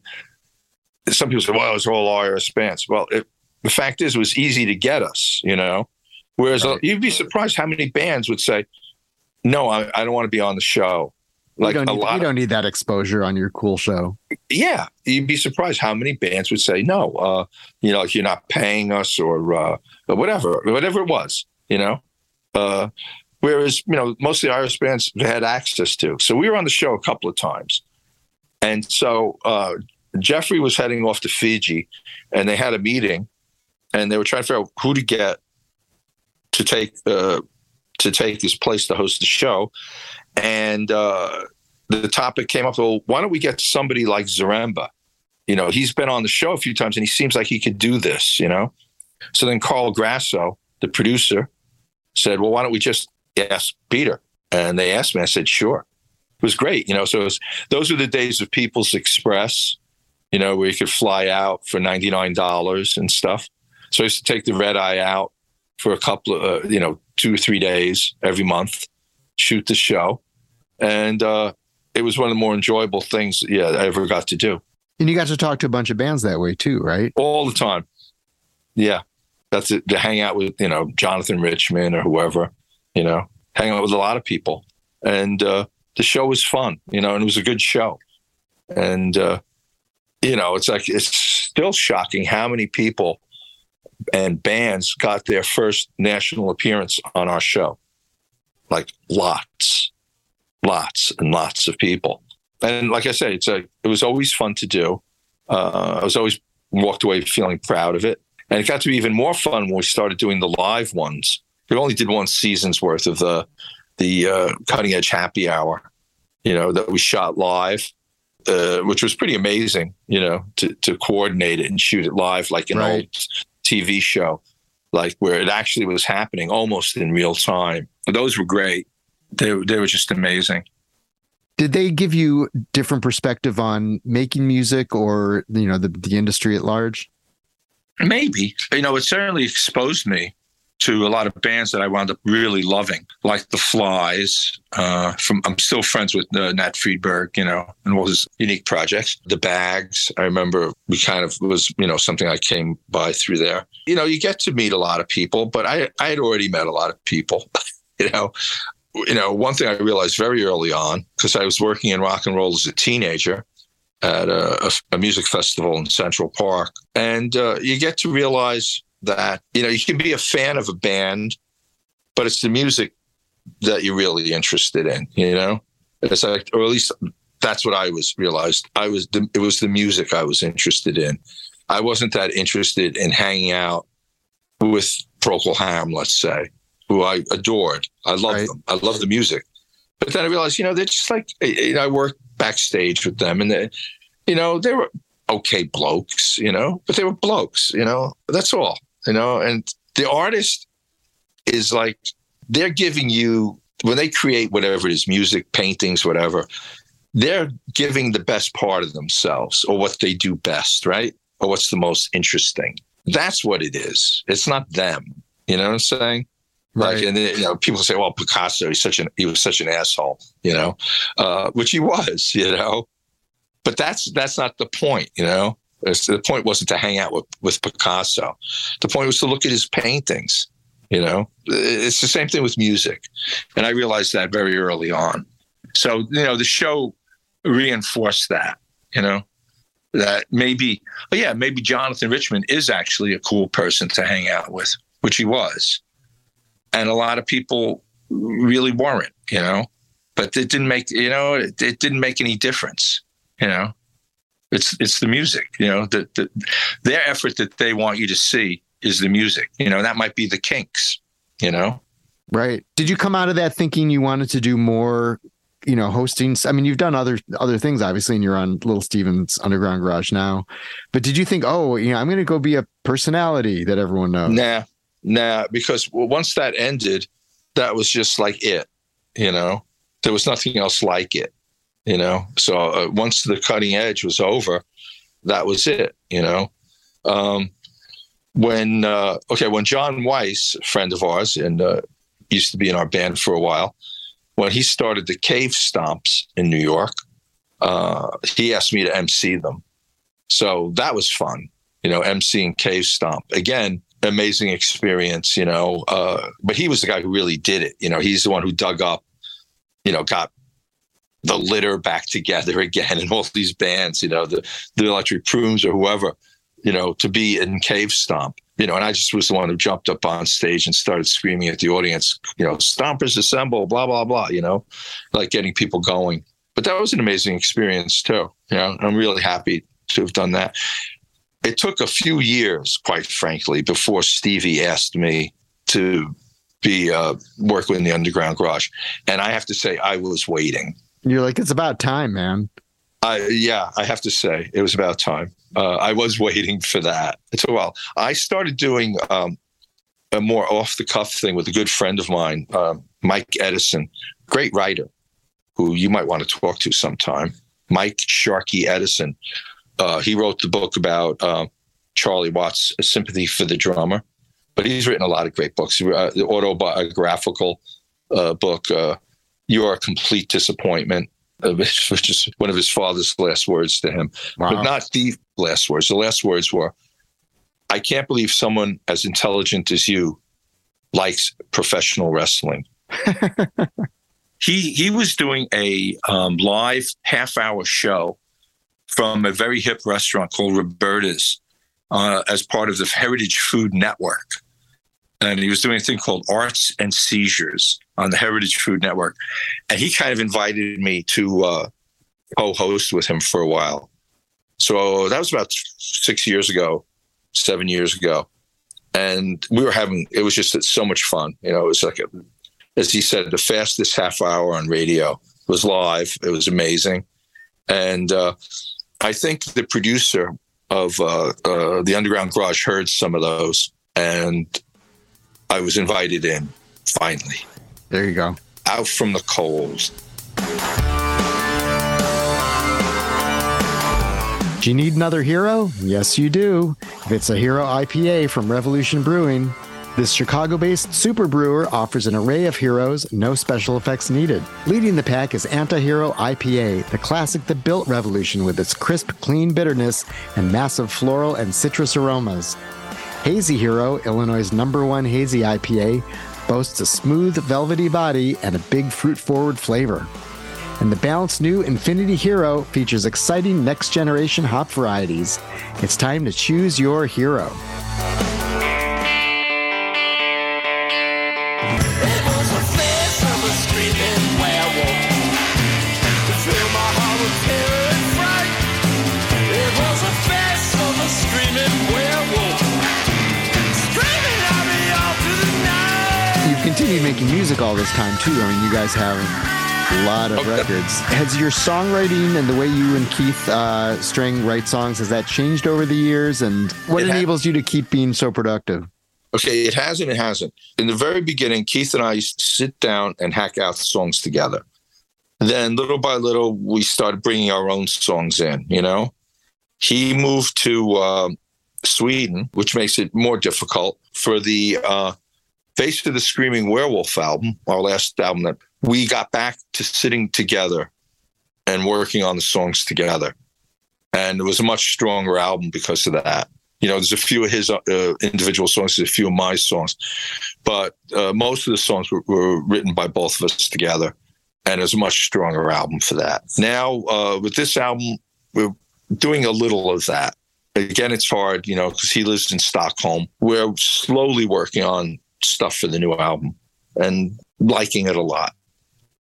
some people say, "Well, it's all IRS bands." Well, it, the fact is, it was easy to get us. You know, Whereas right. you'd be surprised how many bands would say, "No, I, I don't want to be on the show." Like you don't, need, you don't need that exposure on your cool show. Yeah, you'd be surprised how many bands would say no. Uh, you know, you're not paying us or uh, whatever, whatever it was. You know, uh, whereas you know most of the IRS bands had access to. So we were on the show a couple of times, and so uh, Jeffrey was heading off to Fiji, and they had a meeting, and they were trying to figure out who to get to take uh, to take his place to host the show, and uh, the topic came up. Well, why don't we get somebody like Zaremba? You know, he's been on the show a few times, and he seems like he could do this. You know, so then Carl Grasso, the producer, said, "Well, why don't we just ask Peter?" And they asked me. I said, "Sure." It was great. You know, so was, those were the days of People's Express. You know, where you could fly out for ninety nine dollars and stuff. So I used to take the red eye out for a couple of, uh, you know, two or three days every month, shoot the show. And uh, it was one of the more enjoyable things, yeah, I ever got to do. And you got to talk to a bunch of bands that way too, right? All the time. Yeah. That's it. To hang out with, you know, Jonathan Richman or whoever, you know, hang out with a lot of people. And uh, the show was fun, you know, and it was a good show. And, uh, you know, it's like, it's still shocking how many people and bands got their first national appearance on our show. Like lots, lots and lots of people. And like I said, it's a, it was always fun to do. Uh, I was always walked away feeling proud of it. And it got to be even more fun when we started doing the live ones. We only did one season's worth of the the uh, cutting edge happy hour, you know, that we shot live, uh, which was pretty amazing, you know, to, to coordinate it and shoot it live like an right. old TV show, like where it actually was happening almost in real time. Those were great. They they were just amazing. Did they give you different perspective on making music or you know the the industry at large? Maybe. You know, it certainly exposed me to a lot of bands that I wound up really loving, like The Flies. Uh, from I'm still friends with uh, Nat Freedberg, you know, and all his unique projects. The Bags, I remember we kind of was, you know, something I came by through there. You know, you get to meet a lot of people, but I I had already met a lot of people. you know, you know, one thing I realized very early on because I was working in rock and roll as a teenager at a, a, a music festival in Central Park, and uh, you get to realize that you know you can be a fan of a band, but it's the music that you're really interested in. You know, it's like, or at least that's what I was realized. I was the, it was the music I was interested in. I wasn't that interested in hanging out with Procol Harum, let's say, who I adored. I love right. them. I love the music. But then I realized, you know, they're just like you know, I worked backstage with them, and they, you know, they were okay blokes, you know, but they were blokes, you know. That's all you know, and the artist is like they're giving you when they create whatever it is, music, paintings, whatever, they're giving the best part of themselves or what they do best, right? Or what's the most interesting. That's what it is. It's not them. You know what I'm saying? Right. Like, and then, you know, people say, "Well, Picasso, he's such an he was such an asshole," you know, uh, which he was, you know. But that's that's not the point, you know. The point wasn't to hang out with, with Picasso. The point was to look at his paintings. You know, it's the same thing with music. And I realized that very early on. So, you know, the show reinforced that, you know, that maybe, oh yeah, maybe Jonathan Richman is actually a cool person to hang out with, which he was. And a lot of people really weren't, you know, but it didn't make, you know, it, it didn't make any difference, you know. It's it's the music, you know. The, the, their effort that they want you to see is the music. You know, that might be the Kinks. You know, right? Did you come out of that thinking you wanted to do more? You know, hosting. I mean, you've done other other things, obviously, and you're on Little Steven's Underground Garage now. But did you think, oh, you know, I'm going to go be a personality that everyone knows? Nah, nah. Because once that ended, that was just like it. You know, there was nothing else like it you know. So uh, once the cutting edge was over, that was it, you know. Um, when uh, okay, when Jon Weiss, a friend of ours, and uh, used to be in our band for a while, when he started the Cave Stomps in New York, uh, he asked me to MC them. So that was fun, you know, MC and Cave Stomp. Again, amazing experience, you know. Uh, but he was the guy who really did it. You know, he's the one who dug up, you know, got the litter back together again and all these bands, you know, the, the Electric Prunes or whoever, you know, to be in Cave Stomp. You know, and I just was the one who jumped up on stage and started screaming at the audience, you know, Stompers assemble, blah, blah, blah, you know, like getting people going. But that was an amazing experience too. You know, I'm really happy to have done that. It took a few years, quite frankly, before Stevie asked me to be uh, working in the Underground Garage, and I have to say I was waiting. You're like, it's about time, man. I, yeah, I have to say it was about time. Uh, I was waiting for that. It took a while. I started doing um, a more off the cuff thing with a good friend of mine, uh, Mike Edison, great writer, who you might want to talk to sometime. Mike Sharkey Edison. Uh, he wrote the book about uh, Charlie Watts' Sympathy for the Drummer, but he's written a lot of great books. Uh, the autobiographical uh, book, uh, "You're a Complete Disappointment," which is one of his father's last words to him, wow. but not the last words. The last words were, "I can't believe someone as intelligent as you likes professional wrestling." he he was doing a um, live half hour show from a very hip restaurant called Roberta's uh, as part of the Heritage Food Network. And he was doing a thing called Arts and Seizures on the Heritage Food Network. And he kind of invited me to uh, co host with him for a while. So that was about six years ago, seven years ago. And we were having, it was just so much fun. You know, it was like, a, as he said, the fastest half hour on radio. Was live, it was amazing. And uh, I think the producer of uh, uh, the Underground Garage heard some of those, and I was invited in finally. There you go. Out from the coals. Do you need another hero? Yes, you do. If it's a hero IPA from Revolution Brewing, this Chicago based super brewer offers an array of heroes, no special effects needed. Leading the pack is Antihero IPA, the classic that built Revolution with its crisp, clean bitterness and massive floral and citrus aromas. Hazy Hero, Illinois' number one hazy IPA, boasts a smooth, velvety body and a big fruit forward flavor. And the balanced new Infinity Hero features exciting next generation hop varieties. It's time to choose your hero. Continue making music all this time too. I mean, you guys have a lot of okay. records. Has your songwriting and the way you and Keith uh, Streng write songs has that changed over the years? And what it enables ha- you to keep being so productive? Okay, it has and it hasn't. In the very beginning, Keith and I sit down and hack out songs together. Then, little by little, we started bringing our own songs in. You know, he moved to uh, Sweden, which makes it more difficult for the uh, Face of the Screaming Werewolf album, our last album, that we got back to sitting together and working on the songs together. And it was a much stronger album because of that. You know, there's a few of his uh, individual songs, there's a few of my songs, but uh, most of the songs were, were, written by both of us together. And it was a much stronger album for that. Now, uh, with this album, we're doing a little of that. Again, it's hard, you know, because he lives in Stockholm. We're slowly working on stuff for the new album and liking it a lot.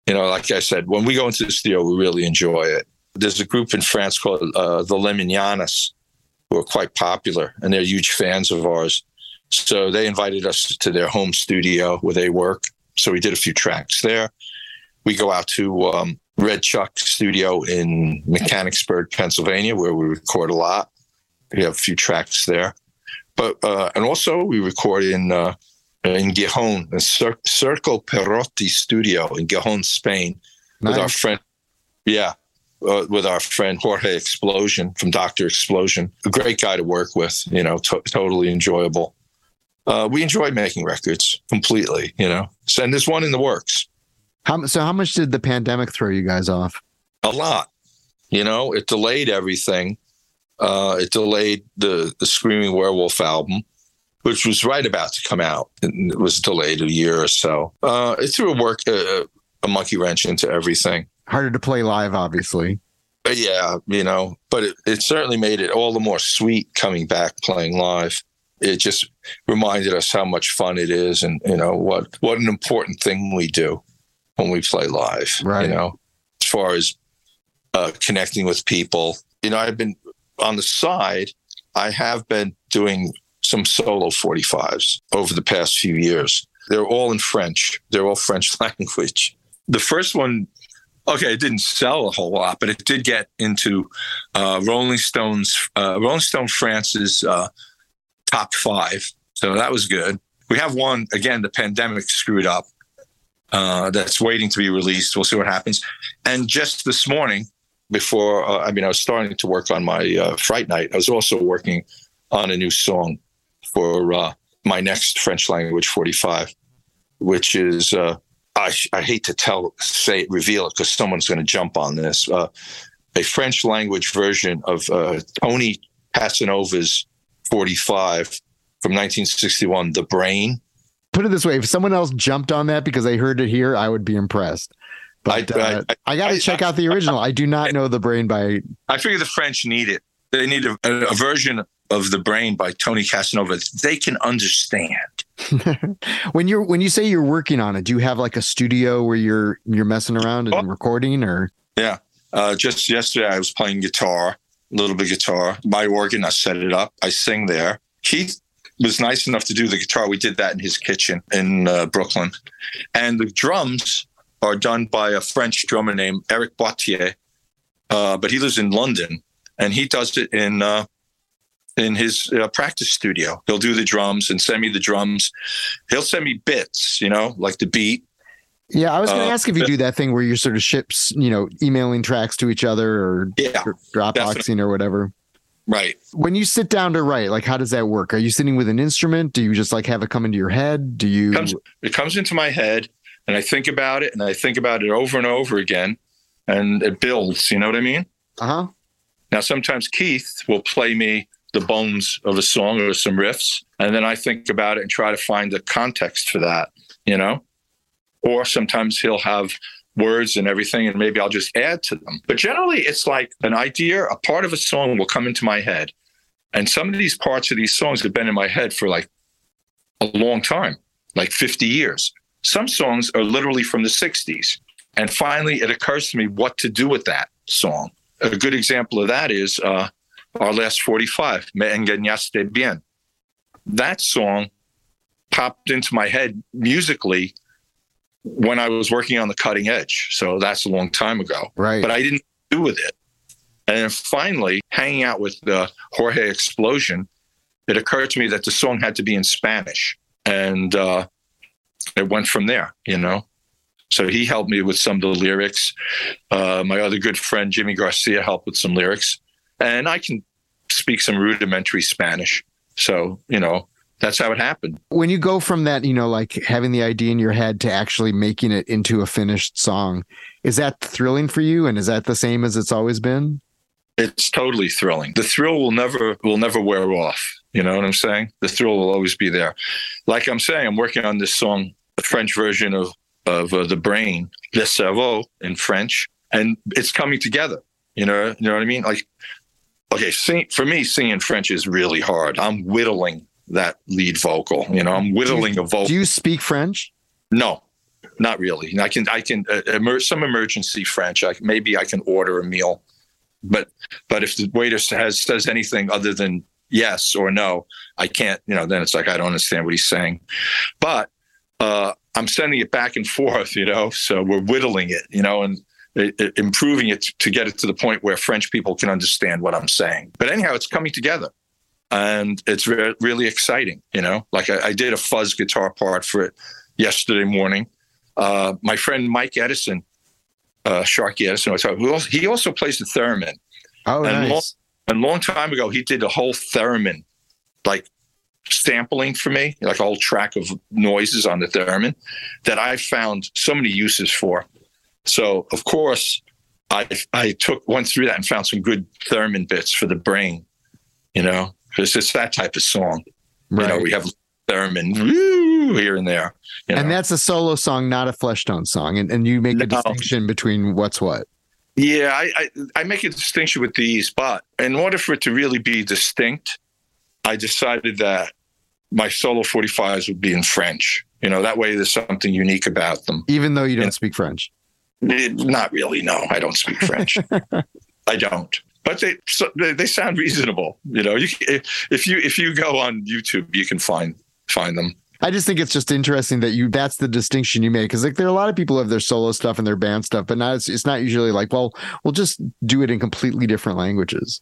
You know, like I said, when we go into the studio, we really enjoy it. There's a group in France called uh, the Limiñanas who are quite popular and they're huge fans of ours. So they invited us to their home studio where they work. So we did a few tracks there. We go out to um, Red Chuck Studio in Mechanicsburg, Pennsylvania, where we record a lot. We have a few tracks there. But uh, and also we record in uh, in Gijón, the Cir- Circo Perrotti studio in Gijón, Spain, nice. with our friend, yeah, uh, with our friend Jorge Explosion from Doctor Explosion. A great guy to work with, you know, to- totally enjoyable. Uh, we enjoy making records completely, you know. So, and there's one in the works. How, so, how much did the pandemic throw you guys off? A lot. You know, it delayed everything. Uh, it delayed the the Screaming Werewolf album which was right about to come out. And it was delayed a year or so. Uh, it threw a work uh, a monkey wrench into everything. Harder to play live, obviously. But yeah, you know, but it, it certainly made it all the more sweet coming back playing live. It just reminded us how much fun it is, and you know what what an important thing we do when we play live. Right. You know, as far as uh, connecting with people. You know, I've been on the side. I have been doing some solo 45s over the past few years. They're all in French. They're all French language. The first one, okay, it didn't sell a whole lot, but it did get into uh, Rolling Stones, uh, Rolling Stone France's uh, top five. So that was good. We have one again. The pandemic screwed up. Uh, that's waiting to be released. We'll see what happens. And just this morning, before uh, I mean, I was starting to work on my uh, Fright Night. I was also working on a new song for uh, my next French language 45, which is uh, I, I, hate to tell, say, reveal it because someone's going to jump on this. Uh, a French language version of uh, Tony Casanova's 45 from 1961, The Brain. Put it this way: if someone else jumped on that because I heard it here, I would be impressed. But I, uh, I, I got to check out the original. I do not know the brain by. I figure the French need it. They need a, a version of the brain by Tony Casanova. They can understand. when you're when you say you're working on it, do you have like a studio where you're you're messing around and oh. recording, or? Yeah, uh, just yesterday I was playing guitar, a little bit guitar. My organ, I set it up. I sing there. Keith was nice enough to do the guitar. We did that in his kitchen in uh, Brooklyn, and the drums are done by a French drummer named Eric Boitier, uh, but he lives in London and he does it in uh, in his uh, practice studio. He'll do the drums and send me the drums. He'll send me bits, you know, like the beat. Yeah, I was going to uh, ask if you do that thing where you're sort of ships, you know, emailing tracks to each other or yeah, Dropboxing or whatever. Right. When you sit down to write, like, how does that work? Are you sitting with an instrument? Do you just like have it come into your head? Do you? It comes, it comes into my head and I think about it and I think about it over and over again and it builds, you know what I mean? Uh huh. Now, sometimes Keith will play me the bones of a song or some riffs, and then I think about it and try to find the context for that, you know? Or sometimes he'll have words and everything, and maybe I'll just add to them. But generally, it's like an idea, a part of a song will come into my head. And some of these parts of these songs have been in my head for like a long time, like 50 years. Some songs are literally from the 60s. And finally, it occurs to me what to do with that song. A good example of that is uh, our last 45, Me Engañaste Bien. That song popped into my head musically when I was working on the cutting edge. So that's a long time ago. Right. But I didn't do with it. And then finally, hanging out with the Jorge Explosion, it occurred to me that the song had to be in Spanish. And uh, it went from there, you know. So he helped me with some of the lyrics. Uh, my other good friend Jimmy Garcia helped with some lyrics, and I can speak some rudimentary Spanish. So you know that's how it happened. When you go from that, you know, like having the idea in your head to actually making it into a finished song, is that thrilling for you? And is that the same as it's always been? It's totally thrilling. The thrill will never will never wear off. You know what I'm saying? The thrill will always be there. Like I'm saying, I'm working on this song, the French version of of uh, the brain, le cerveau in French, and it's coming together. You know, you know what I mean? Like, okay, sing, for me, singing French is really hard. I'm whittling that lead vocal. You know, I'm whittling you, a vocal. Do you speak French? No, not really. I can, I can, uh, emer- some emergency French. I, maybe I can order a meal, but, but if the waiter has says anything other than yes or no, I can't. You know, then it's like I don't understand what he's saying. But uh, I'm sending it back and forth, you know. So we're whittling it, you know, and it, it, improving it to get it to the point where French people can understand what I'm saying. But anyhow, it's coming together, and it's re- really exciting, you know. Like I, I, did a fuzz guitar part for it yesterday morning. Uh, my friend Mike Edison, uh, Sharky Edison, he also plays the theremin. Oh, and nice. Long, and long time ago, he did a whole theremin, like sampling for me, like a whole track of noises on the theremin that I found so many uses for. So of course, I I took went through that and found some good theremin bits for the brain, you know, because it's that type of song. You know, Right. we have theremin woo, here and there. You know? And that's a solo song, not a Fleshtone song. And, and you make a distinction between what's what. Yeah, I, I I make a distinction with these, but in order for it to really be distinct, I decided that my solo 45s would be in French. You know, that way there's something unique about them. Even though you don't speak French. Not really. No, I don't speak French. I don't. But they, so they they sound reasonable. You know, you if you if you go on YouTube, you can find find them. I just think it's just interesting that you that's the distinction you made because like there are a lot of people who have their solo stuff and their band stuff, but not it's, it's not usually like, well, we'll just do it in completely different languages.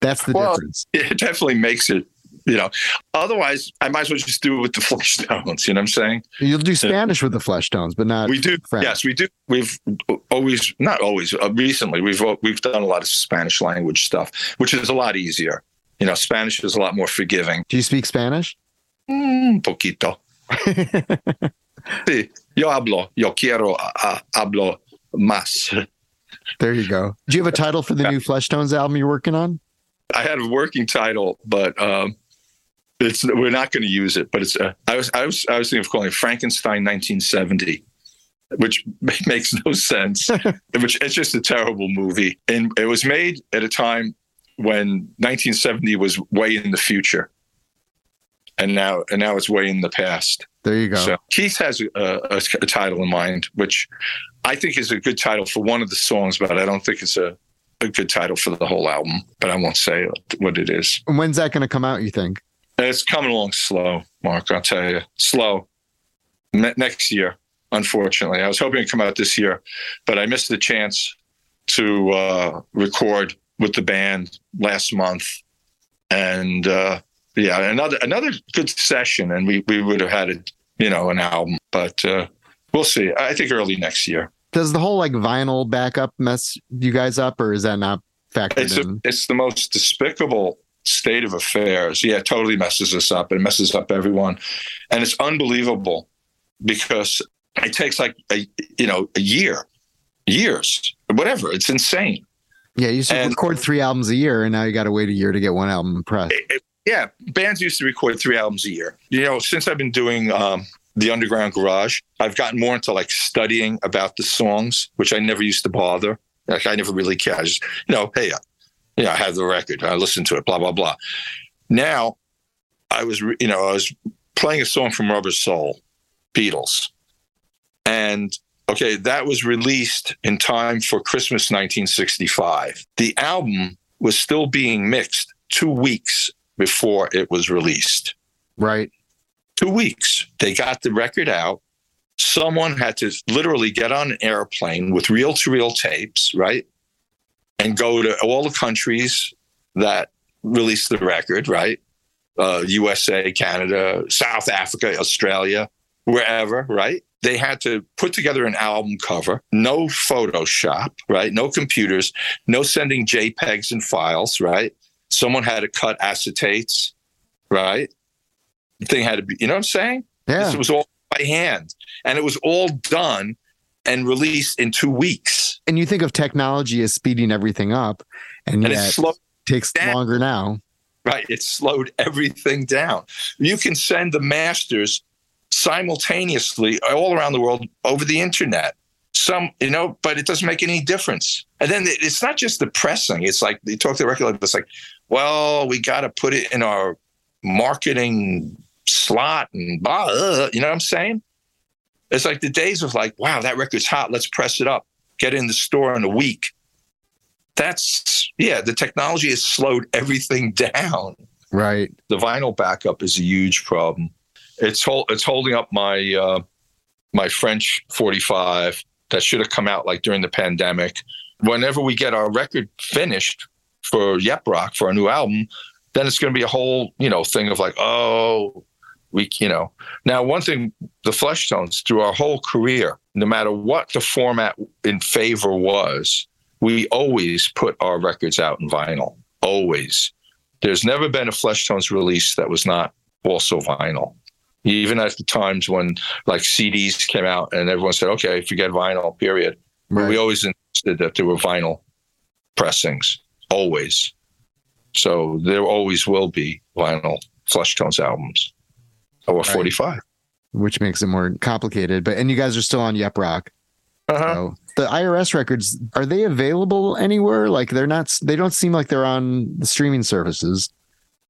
That's the Well, difference. It definitely makes it. You know, otherwise I might as well just do it with the Fleshtones. You know what I'm saying? You'll do Spanish with the Fleshtones, but not we do French. yes we do we've always not always uh, recently we've we've done a lot of spanish language stuff which is a lot easier you know spanish is a lot more forgiving Do you speak Spanish? Un poquito sí yo hablo yo quiero uh, hablo más there you go. Do you have a title for the new Fleshtones album you're working on? i had a working title but um it's we're not going to use it but it's uh, i was i was i was thinking of calling it frankenstein 1970 which makes no sense. which it's just a terrible movie, and it was made at a time when 1970 was way in the future, and now and now it's way in the past. There you go. So Keith has a, a, a title in mind, which I think is a good title for one of the songs, but I don't think it's a, a good title for the whole album. But I won't say what it is. When's that going to come out? You think? It's coming along slow, Mark. I'll tell you, slow. Ne- next year, unfortunately, I was hoping to come out this year, but I missed the chance to uh, record with the band last month, and uh, yeah, another another good session, and we we would have had a you know an album, but uh, we'll see. I think early next year. Does the whole like vinyl backup mess you guys up, or is that not factored It's a, in? it's the most despicable state of affairs. Yeah, it totally messes us up. It messes up everyone, and it's unbelievable because it takes like a you know a year, years, whatever. It's insane. yeah, you used to and- record three albums a year, and now you got to wait a year to get one album pressed. It- it- yeah, bands used to record three albums a year. You know, since I've been doing um, the Underground Garage, I've gotten more into like studying about the songs, which I never used to bother. Like I never really cared. I just, you know, hey, you know, I have the record, I listen to it, blah blah blah. Now, I was, you know, I was playing a song from Rubber Soul, Beatles, and okay, that was released in time for Christmas 1965. The album was still being mixed two weeks before it was released. Right. Two weeks. They got the record out. Someone had to literally get on an airplane with reel to reel tapes, right? And go to all the countries that released the record, right? Uh, USA, Canada, South Africa, Australia, wherever, right? They had to put together an album cover, no Photoshop, right? No computers, no sending JPEGs and files, right? Someone had to cut acetates, right? The thing had to be, you know what I'm saying? Yeah. This was all by hand. And it was all done and released in two weeks. And you think of technology as speeding everything up, and And yet slow, it takes down. longer now. right? It slowed everything down. You can send the masters simultaneously all around the world over the internet. Some, you know, but it doesn't make any difference. And then it's not just the pressing. It's like they talk to the record label. It's like, well, we got to put it in our marketing slot and blah. uh, you know what I'm saying? It's like the days of like, wow, that record's hot. Let's press it up. Get in the store in a week. That's yeah. The technology has slowed everything down Right. the vinyl backup is a huge problem. It's hol- it's holding up my uh, my French 45 that should have come out like during the pandemic. Whenever we get our record finished for Yep Rock for our new album, then it's going to be a whole you know thing of like oh we you know now one thing the Fleshtones through our whole career, no matter what the format in favor was, we always put our records out in vinyl always. There's never been a Fleshtones release that was not also vinyl. Even at the times when like CDs came out and everyone said, okay, forget vinyl, period. Right. We always insisted that there were vinyl pressings, always. So there always will be vinyl Fleshtones albums or Right. 45. which makes it more complicated. But and you guys are still on Yep Rock. Uh-huh. So the IRS records are they available anywhere? Like they're not. They don't seem like they're on the streaming services.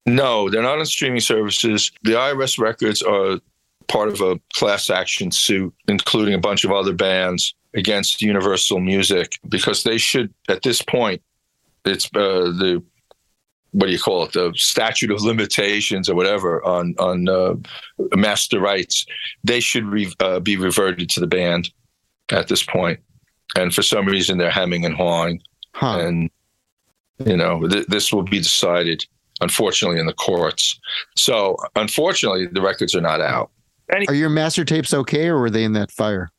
No, they're not on streaming services. The IRS records are part of a class action suit, including a bunch of other bands against Universal Music, because they should, at this point, it's uh, the what do you call it? The statute of limitations or whatever on on uh, master rights. They should re- uh, be reverted to the band at this point, and for some reason they're hemming and hawing Huh. and you know th- this will be decided unfortunately in the courts so unfortunately the records are not out Are your master tapes okay, or were they in that fire?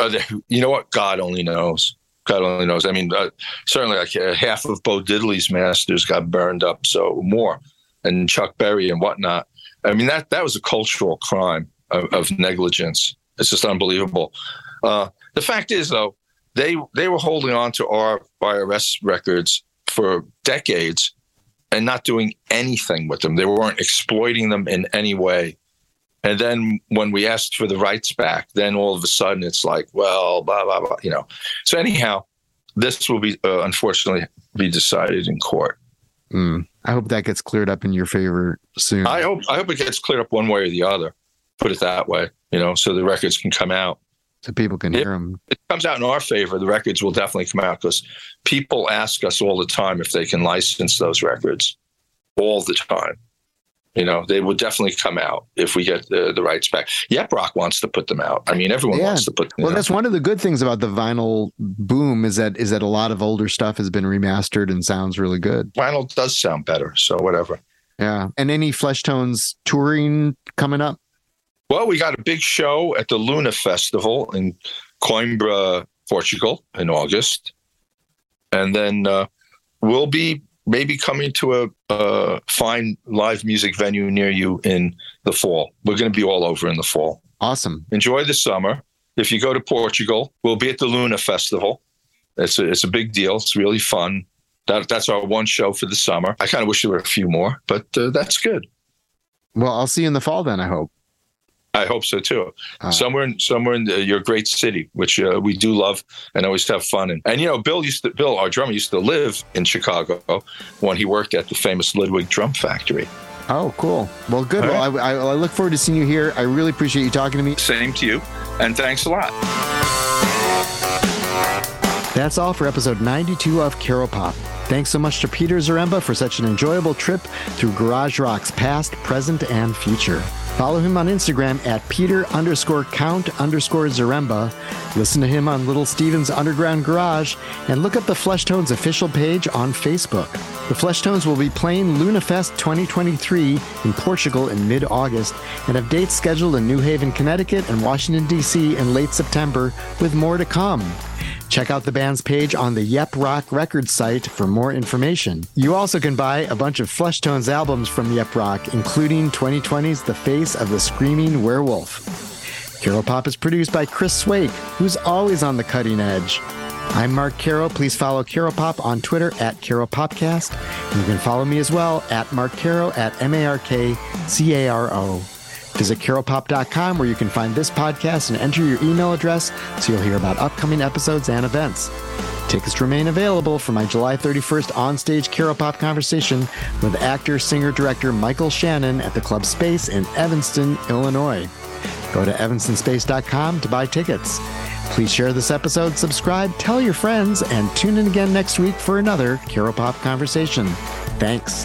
Are they, you know what god only knows god only knows. I mean uh, certainly like uh, half of bo diddley's masters got burned up so more and chuck berry and whatnot. I mean that that was a cultural crime of, of negligence. It's just unbelievable. Uh, the fact is though they they were holding on to our irs records for decades and not doing anything with them. They weren't exploiting them in any way and then when we asked for the rights back, then all of a sudden it's like, well, blah blah blah, you know. So anyhow, this will be uh, unfortunately be decided in court. Mm. I hope that gets cleared up in your favor soon. I hope I hope it gets cleared up one way or the other. Put it that way, you know, so the records can come out. so people can hear them. It comes out in our favor, the records will definitely come out because people ask us all the time if they can license those records, all the time. You know, they will definitely come out if we get the, the rights back. Yep, Rock wants to put them out. I mean, everyone Yeah. wants to put. Well, know. that's one of the good things about the vinyl boom is that is that a lot of older stuff has been remastered and sounds really good. vinyl does sound better. So whatever. Yeah. And any Fleshtones touring coming up? Well, we got a big show at the Luna Festival in Coimbra, Portugal, in August, and then uh, we'll be maybe coming to a, a fine live music venue near you in the fall. We're going to be all over in the fall. Awesome. Enjoy the summer. If you go to Portugal, we'll be at the Luna Festival. It's a, it's a big deal. It's really fun. That, that's our one show for the summer. I kind of wish there were a few more, but uh, that's good. Well, I'll see you in the fall then, I hope. I hope so too. Uh, somewhere in somewhere in the, your great city, which uh, we do love and always have fun in. And you know, Bill used to Bill, our drummer, used to live in Chicago when he worked at the famous Ludwig Drum Factory. Oh, cool. Well, good. All Well, I, I, I look forward to seeing you here. I really appreciate you talking to me. Same to you, and thanks a lot. That's all for episode 92 of Caro Pop. Thanks so much to Peter Zaremba for such an enjoyable trip through Garage Rock's past, present, and future. Follow him on Instagram at Peter underscore count underscore Zaremba. Listen to him on Little Steven's Underground Garage and look up the Fleshtones official page on Facebook. The Fleshtones will be playing LunaFest 2023 in Portugal in mid August and have dates scheduled in New Haven, Connecticut and Washington, D.C. in late September, with more to come. Check out the band's page on the Yep Rock Records site for more information. You also can buy a bunch of Fleshtones albums from Yep Rock, including 2020's The Face of the Screaming Werewolf. Caro Pop is produced by Chris Swake, who's always on the cutting edge. I'm Mark Caro. Please follow Caro Pop on Twitter at Caro Popcast. You can follow me as well at Mark Caro at M A R K C A R O. Visit caropop.com where you can find this podcast and enter your email address so you'll hear about upcoming episodes and events. Tickets remain available for my July 31st onstage Caro Pop conversation with actor, singer, director Michael Shannon at the Club Space in Evanston, Illinois. Go to evanstonspace.com to buy tickets. Please share this episode, subscribe, tell your friends, and tune in again next week for another Caro Pop conversation. Thanks.